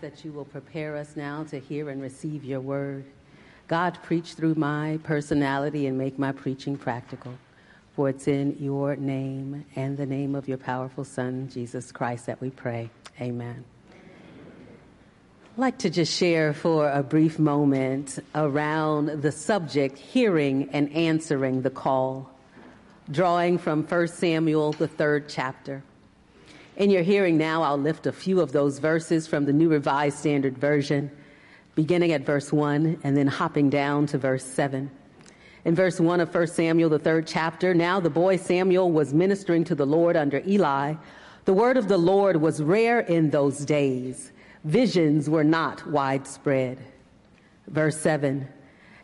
that you will prepare us now to hear and receive your word. God, preach through my personality and make my preaching practical. For it's in your name and the name of your powerful Son, Jesus Christ, that we pray. Amen. I'd like to just share for a brief moment around the subject hearing and answering the call, drawing from 1 Samuel, the third chapter. In your hearing now, I'll lift a few of those verses from the New Revised Standard Version, beginning at verse 1 and then hopping down to verse 7. In verse 1 of 1 Samuel, the third chapter, now the boy Samuel was ministering to the Lord under Eli. The word of the Lord was rare in those days. Visions were not widespread. Verse 7.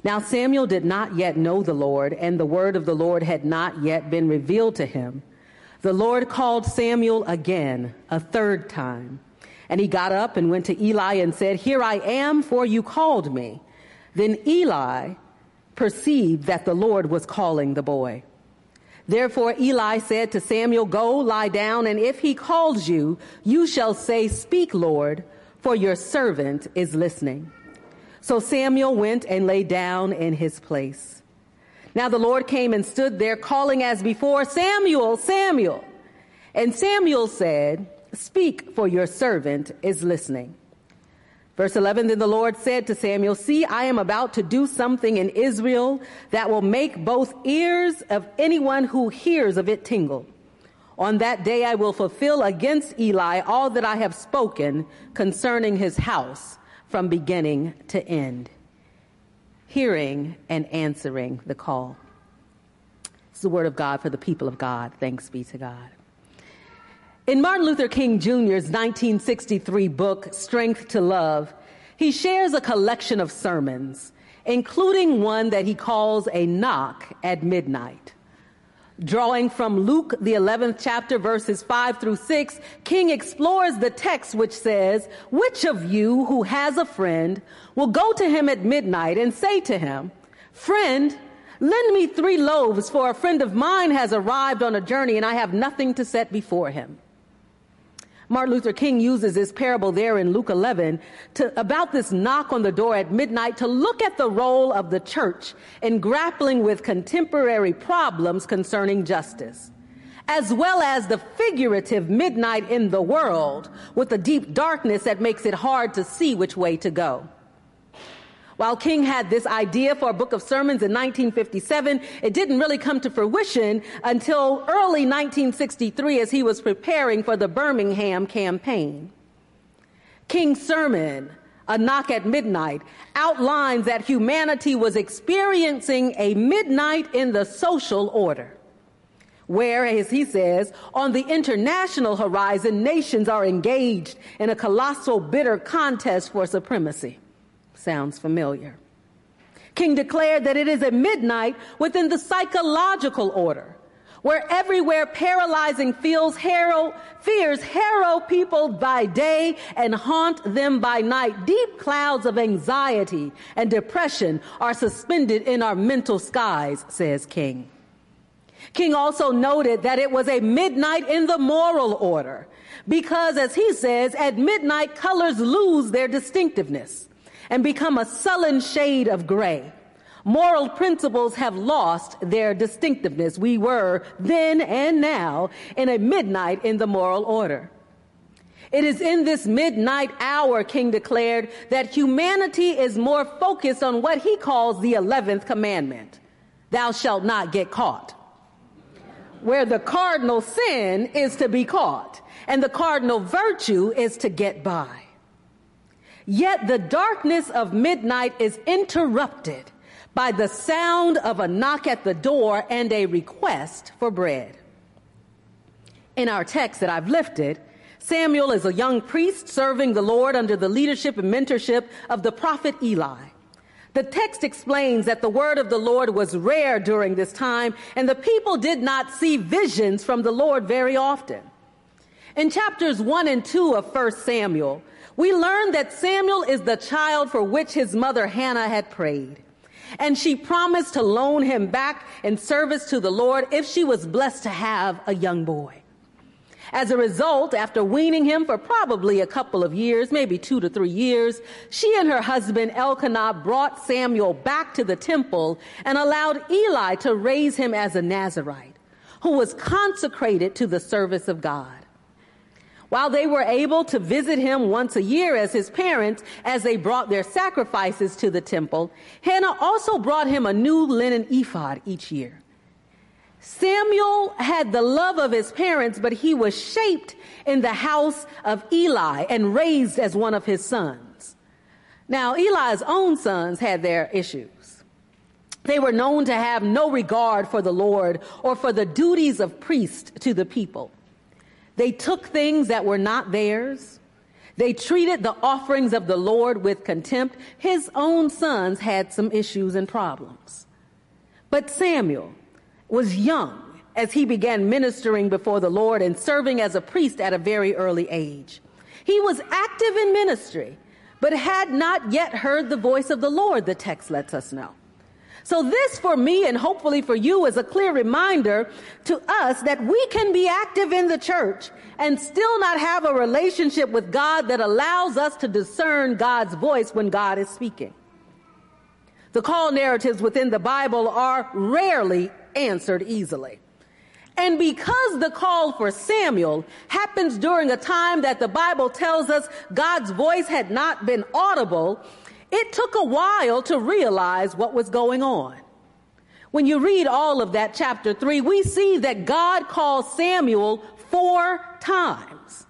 Now Samuel did not yet know the Lord, and the word of the Lord had not yet been revealed to him. The Lord called Samuel again, a third time. And he got up and went to Eli and said, Here I am, for you called me. Then Eli perceived that the Lord was calling the boy. Therefore Eli said to Samuel, Go, lie down, and if he calls you, you shall say, Speak, Lord, for your servant is listening. So Samuel went and lay down in his place. Now the Lord came and stood there calling as before, Samuel, Samuel. And Samuel said, Speak, for your servant is listening. Verse 11, then the Lord said to Samuel, See, I am about to do something in Israel that will make both ears of anyone who hears of it tingle. On that day I will fulfill against Eli all that I have spoken concerning his house from beginning to end hearing and answering the call. It's the word of God for the people of God. Thanks be to God. In Martin Luther King Jr.'s 1963 book, Strength to Love, he shares a collection of sermons, including one that he calls a knock at midnight. Drawing from Luke, the 11th chapter, verses 5 through 6, King explores the text which says, Which of you who has a friend will go to him at midnight and say to him, Friend, lend me three loaves, for a friend of mine has arrived on a journey and I have nothing to set before him? Martin Luther King uses this parable there in Luke 11 to, about this knock on the door at midnight to look at the role of the church in grappling with contemporary problems concerning justice, as well as the figurative midnight in the world with the deep darkness that makes it hard to see which way to go. While King had this idea for a book of sermons in 1957, it didn't really come to fruition until early 1963 as he was preparing for the Birmingham campaign. King's sermon, A Knock at Midnight, outlines that humanity was experiencing a midnight in the social order where, as he says, on the international horizon, nations are engaged in a colossal, bitter contest for supremacy. Sounds familiar. King declared that it is a midnight within the psychological order, where everywhere paralyzing feels harrow, fears harrow people by day and haunt them by night. Deep clouds of anxiety and depression are suspended in our mental skies, says King. King also noted that it was a midnight in the moral order because, as he says, at midnight colors lose their distinctiveness and become a sullen shade of gray. Moral principles have lost their distinctiveness. We were then and now in a midnight in the moral order. It is in this midnight hour, King declared, that humanity is more focused on what he calls the 11th commandment. Thou shalt not get caught. Where the cardinal sin is to be caught and the cardinal virtue is to get by. Yet the darkness of midnight is interrupted by the sound of a knock at the door and a request for bread. In our text that I've lifted, Samuel is a young priest serving the Lord under the leadership and mentorship of the prophet Eli. The text explains that the word of the Lord was rare during this time, and the people did not see visions from the Lord very often. In chapters 1 and 2 of 1 Samuel, we learn that Samuel is the child for which his mother Hannah had prayed. And she promised to loan him back in service to the Lord if she was blessed to have a young boy. As a result, after weaning him for probably a couple of years, maybe two to three years, she and her husband Elkanah brought Samuel back to the temple and allowed Eli to raise him as a Nazarite, who was consecrated to the service of God. While they were able to visit him once a year as his parents as they brought their sacrifices to the temple, Hannah also brought him a new linen ephod each year. Samuel had the love of his parents, but he was shaped in the house of Eli and raised as one of his sons. Now, Eli's own sons had their issues. They were known to have no regard for the Lord or for the duties of priest to the people. They took things that were not theirs. They treated the offerings of the Lord with contempt. His own sons had some issues and problems. But Samuel, was young as he began ministering before the Lord and serving as a priest at a very early age. He was active in ministry, but had not yet heard the voice of the Lord, the text lets us know. So this for me and hopefully for you is a clear reminder to us that we can be active in the church and still not have a relationship with God that allows us to discern God's voice when God is speaking. The call narratives within the Bible are rarely answered easily. And because the call for Samuel happens during a time that the Bible tells us God's voice had not been audible, it took a while to realize what was going on. When you read all of that chapter 3, we see that God calls Samuel four times.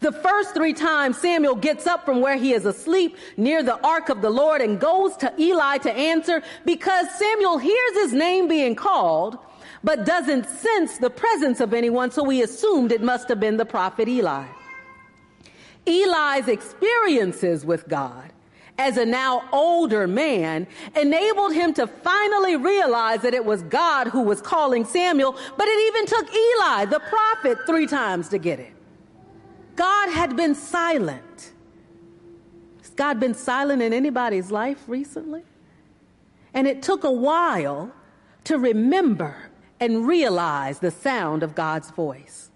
The first three times Samuel gets up from where he is asleep near the ark of the Lord and goes to Eli to answer because Samuel hears his name being called, but doesn't sense the presence of anyone, so he assumed it must have been the prophet Eli. Eli's experiences with God as a now older man enabled him to finally realize that it was God who was calling Samuel, but it even took Eli, the prophet, three times to get it. God had been silent. Has God been silent in anybody's life recently? And it took a while to remember and realize the sound of God's voice.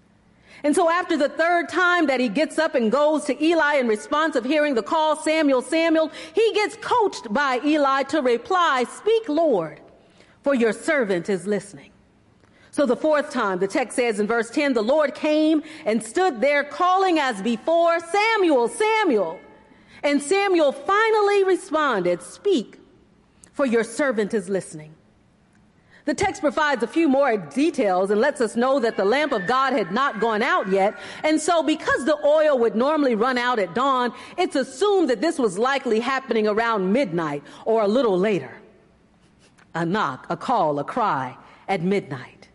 And so after the third time that he gets up and goes to Eli in response of hearing the call, Samuel, Samuel, he gets coached by Eli to reply, Speak, Lord, for your servant is listening. So the fourth time, the text says in verse 10, the Lord came and stood there calling as before, Samuel, Samuel. And Samuel finally responded, Speak, for your servant is listening. The text provides a few more details and lets us know that the lamp of God had not gone out yet. And so because the oil would normally run out at dawn, it's assumed that this was likely happening around midnight or a little later. A knock, a call, a cry at midnight.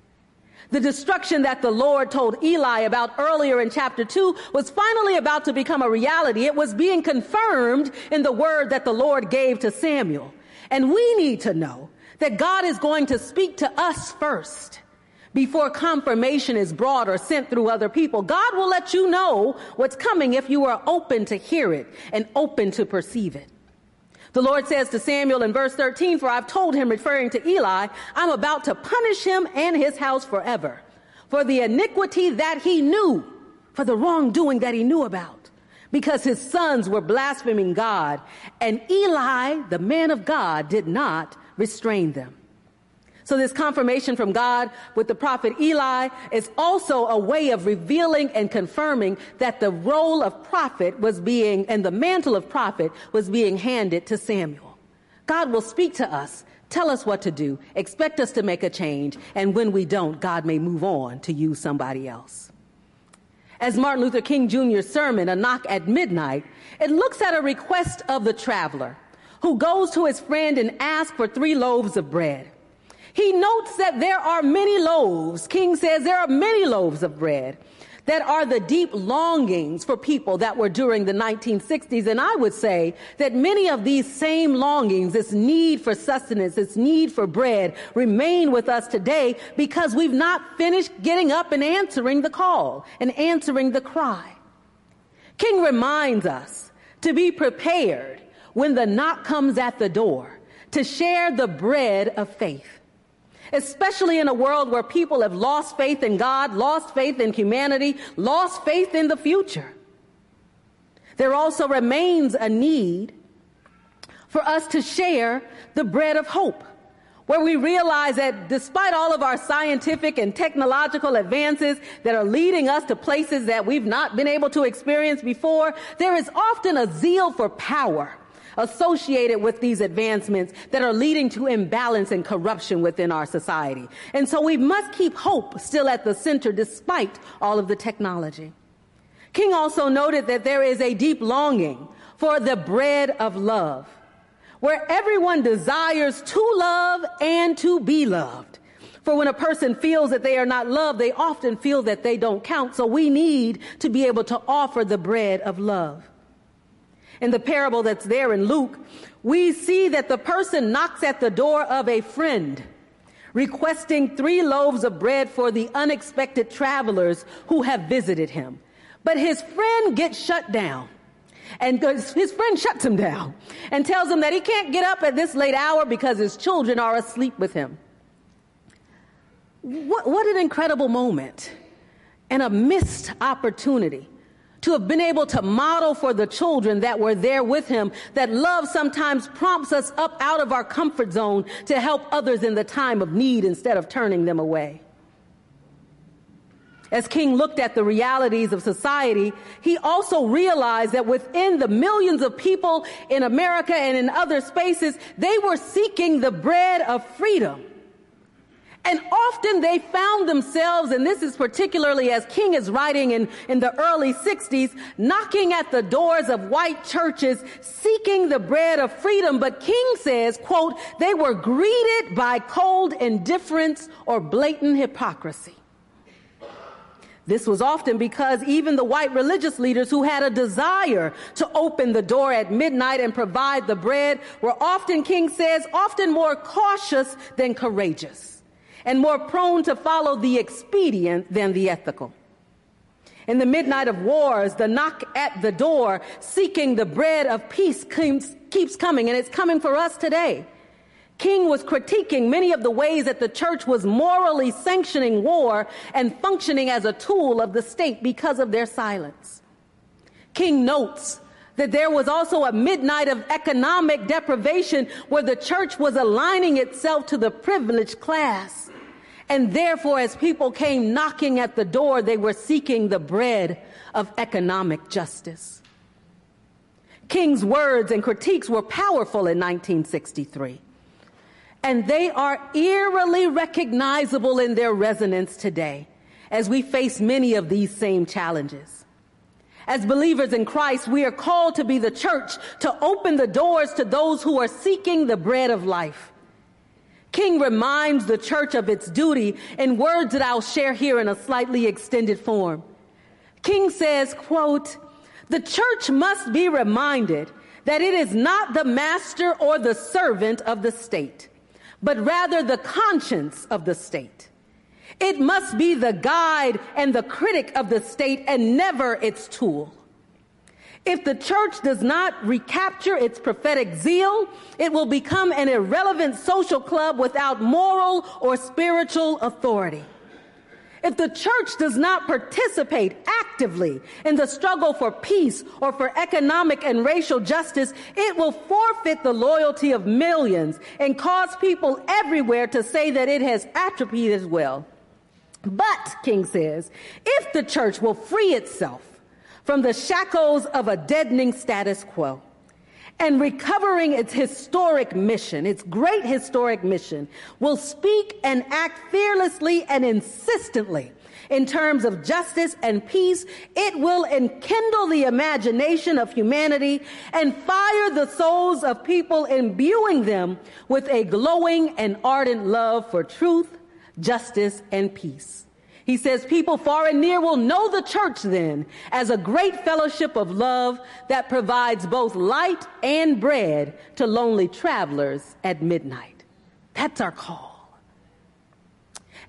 The destruction that the Lord told Eli about earlier in chapter 2 was finally about to become a reality. It was being confirmed in the word that the Lord gave to Samuel. And we need to know that God is going to speak to us first before confirmation is brought or sent through other people. God will let you know what's coming if you are open to hear it and open to perceive it. The Lord says to Samuel in verse 13, For I've told him, referring to Eli, I'm about to punish him and his house forever for the iniquity that he knew, for the wrongdoing that he knew about, because his sons were blaspheming God, and Eli, the man of God, did not restrain them. So this confirmation from God with the prophet Eli is also a way of revealing and confirming that the role of prophet was being, and the mantle of prophet was being handed to Samuel. God will speak to us, tell us what to do, expect us to make a change, and when we don't, God may move on to use somebody else. As Martin Luther King Jr.'s sermon, A Knock at Midnight, it looks at a request of the traveler who goes to his friend and asks for three loaves of bread. He notes that there are many loaves. King says there are many loaves of bread that are the deep longings for people that were during the 1960s. And I would say that many of these same longings, this need for sustenance, this need for bread remain with us today because we've not finished getting up and answering the call and answering the cry. King reminds us to be prepared when the knock comes at the door to share the bread of faith. especially in a world where people have lost faith in God, lost faith in humanity, lost faith in the future. There also remains a need for us to share the bread of hope, where we realize that despite all of our scientific and technological advances that are leading us to places that we've not been able to experience before, there is often a zeal for power associated with these advancements that are leading to imbalance and corruption within our society. And so we must keep hope still at the center despite all of the technology. King also noted that there is a deep longing for the bread of love, where everyone desires to love and to be loved. For when a person feels that they are not loved, they often feel that they don't count. So we need to be able to offer the bread of love in the parable that's there in Luke, we see that the person knocks at the door of a friend, requesting three loaves of bread for the unexpected travelers who have visited him. But his friend gets shut down. And his friend shuts him down and tells him that he can't get up at this late hour because his children are asleep with him. What, what an incredible moment and a missed opportunity to have been able to model for the children that were there with him that love sometimes prompts us up out of our comfort zone to help others in the time of need instead of turning them away. As King looked at the realities of society, he also realized that within the millions of people in America and in other spaces, they were seeking the bread of freedom. And often they found themselves, and this is particularly as King is writing in, in the early 60s, knocking at the doors of white churches, seeking the bread of freedom. But King says, quote, they were greeted by cold indifference or blatant hypocrisy. This was often because even the white religious leaders who had a desire to open the door at midnight and provide the bread were often, King says, often more cautious than courageous and more prone to follow the expedient than the ethical. In the midnight of wars, the knock at the door seeking the bread of peace keeps coming, and it's coming for us today. King was critiquing many of the ways that the church was morally sanctioning war and functioning as a tool of the state because of their silence. King notes that there was also a midnight of economic deprivation where the church was aligning itself to the privileged class and therefore, as people came knocking at the door, they were seeking the bread of economic justice. King's words and critiques were powerful in 1963, and they are eerily recognizable in their resonance today as we face many of these same challenges. As believers in Christ, we are called to be the church to open the doors to those who are seeking the bread of life King reminds the church of its duty in words that I'll share here in a slightly extended form. King says, quote, the church must be reminded that it is not the master or the servant of the state, but rather the conscience of the state. It must be the guide and the critic of the state and never its tool. If the church does not recapture its prophetic zeal, it will become an irrelevant social club without moral or spiritual authority. If the church does not participate actively in the struggle for peace or for economic and racial justice, it will forfeit the loyalty of millions and cause people everywhere to say that it has atrophied as well. But, King says, if the church will free itself from the shackles of a deadening status quo and recovering its historic mission, its great historic mission, will speak and act fearlessly and insistently in terms of justice and peace. It will enkindle the imagination of humanity and fire the souls of people, imbuing them with a glowing and ardent love for truth, justice, and peace. He says people far and near will know the church then as a great fellowship of love that provides both light and bread to lonely travelers at midnight. That's our call.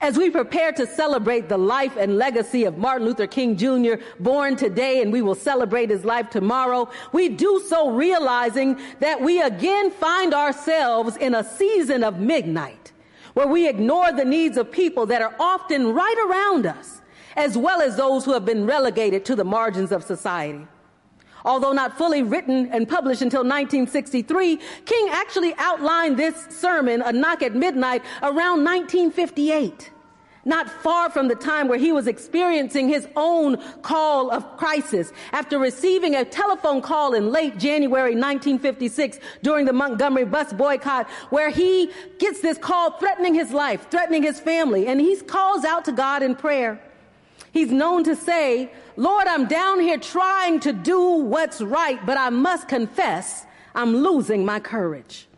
As we prepare to celebrate the life and legacy of Martin Luther King Jr., born today, and we will celebrate his life tomorrow, we do so realizing that we again find ourselves in a season of midnight where we ignore the needs of people that are often right around us, as well as those who have been relegated to the margins of society. Although not fully written and published until 1963, King actually outlined this sermon, A Knock at Midnight, around 1958 not far from the time where he was experiencing his own call of crisis after receiving a telephone call in late January 1956 during the Montgomery bus boycott where he gets this call threatening his life, threatening his family, and he calls out to God in prayer. He's known to say, Lord, I'm down here trying to do what's right, but I must confess I'm losing my courage.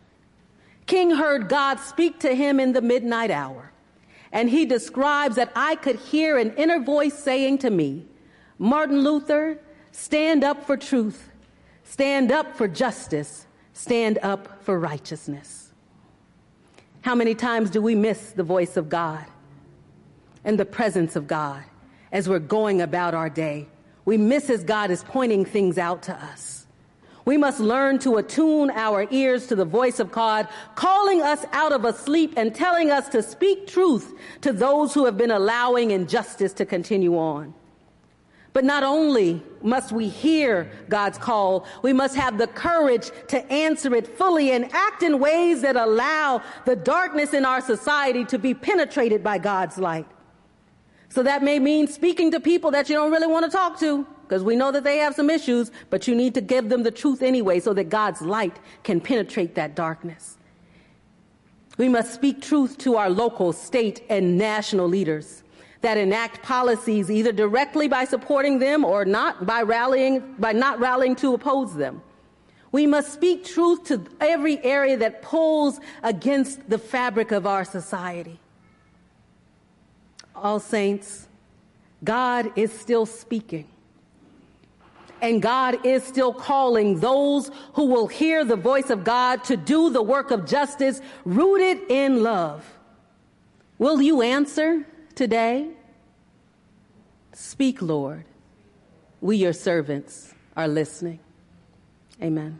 King heard God speak to him in the midnight hour. And he describes that I could hear an inner voice saying to me, Martin Luther, stand up for truth, stand up for justice, stand up for righteousness. How many times do we miss the voice of God and the presence of God as we're going about our day? We miss as God is pointing things out to us. We must learn to attune our ears to the voice of God, calling us out of a sleep and telling us to speak truth to those who have been allowing injustice to continue on. But not only must we hear God's call, we must have the courage to answer it fully and act in ways that allow the darkness in our society to be penetrated by God's light. So that may mean speaking to people that you don't really want to talk to because we know that they have some issues, but you need to give them the truth anyway so that God's light can penetrate that darkness. We must speak truth to our local, state, and national leaders that enact policies either directly by supporting them or not by rallying, by not rallying to oppose them. We must speak truth to every area that pulls against the fabric of our society. All saints, God is still speaking. And God is still calling those who will hear the voice of God to do the work of justice rooted in love. Will you answer today? Speak, Lord. We, your servants, are listening. Amen.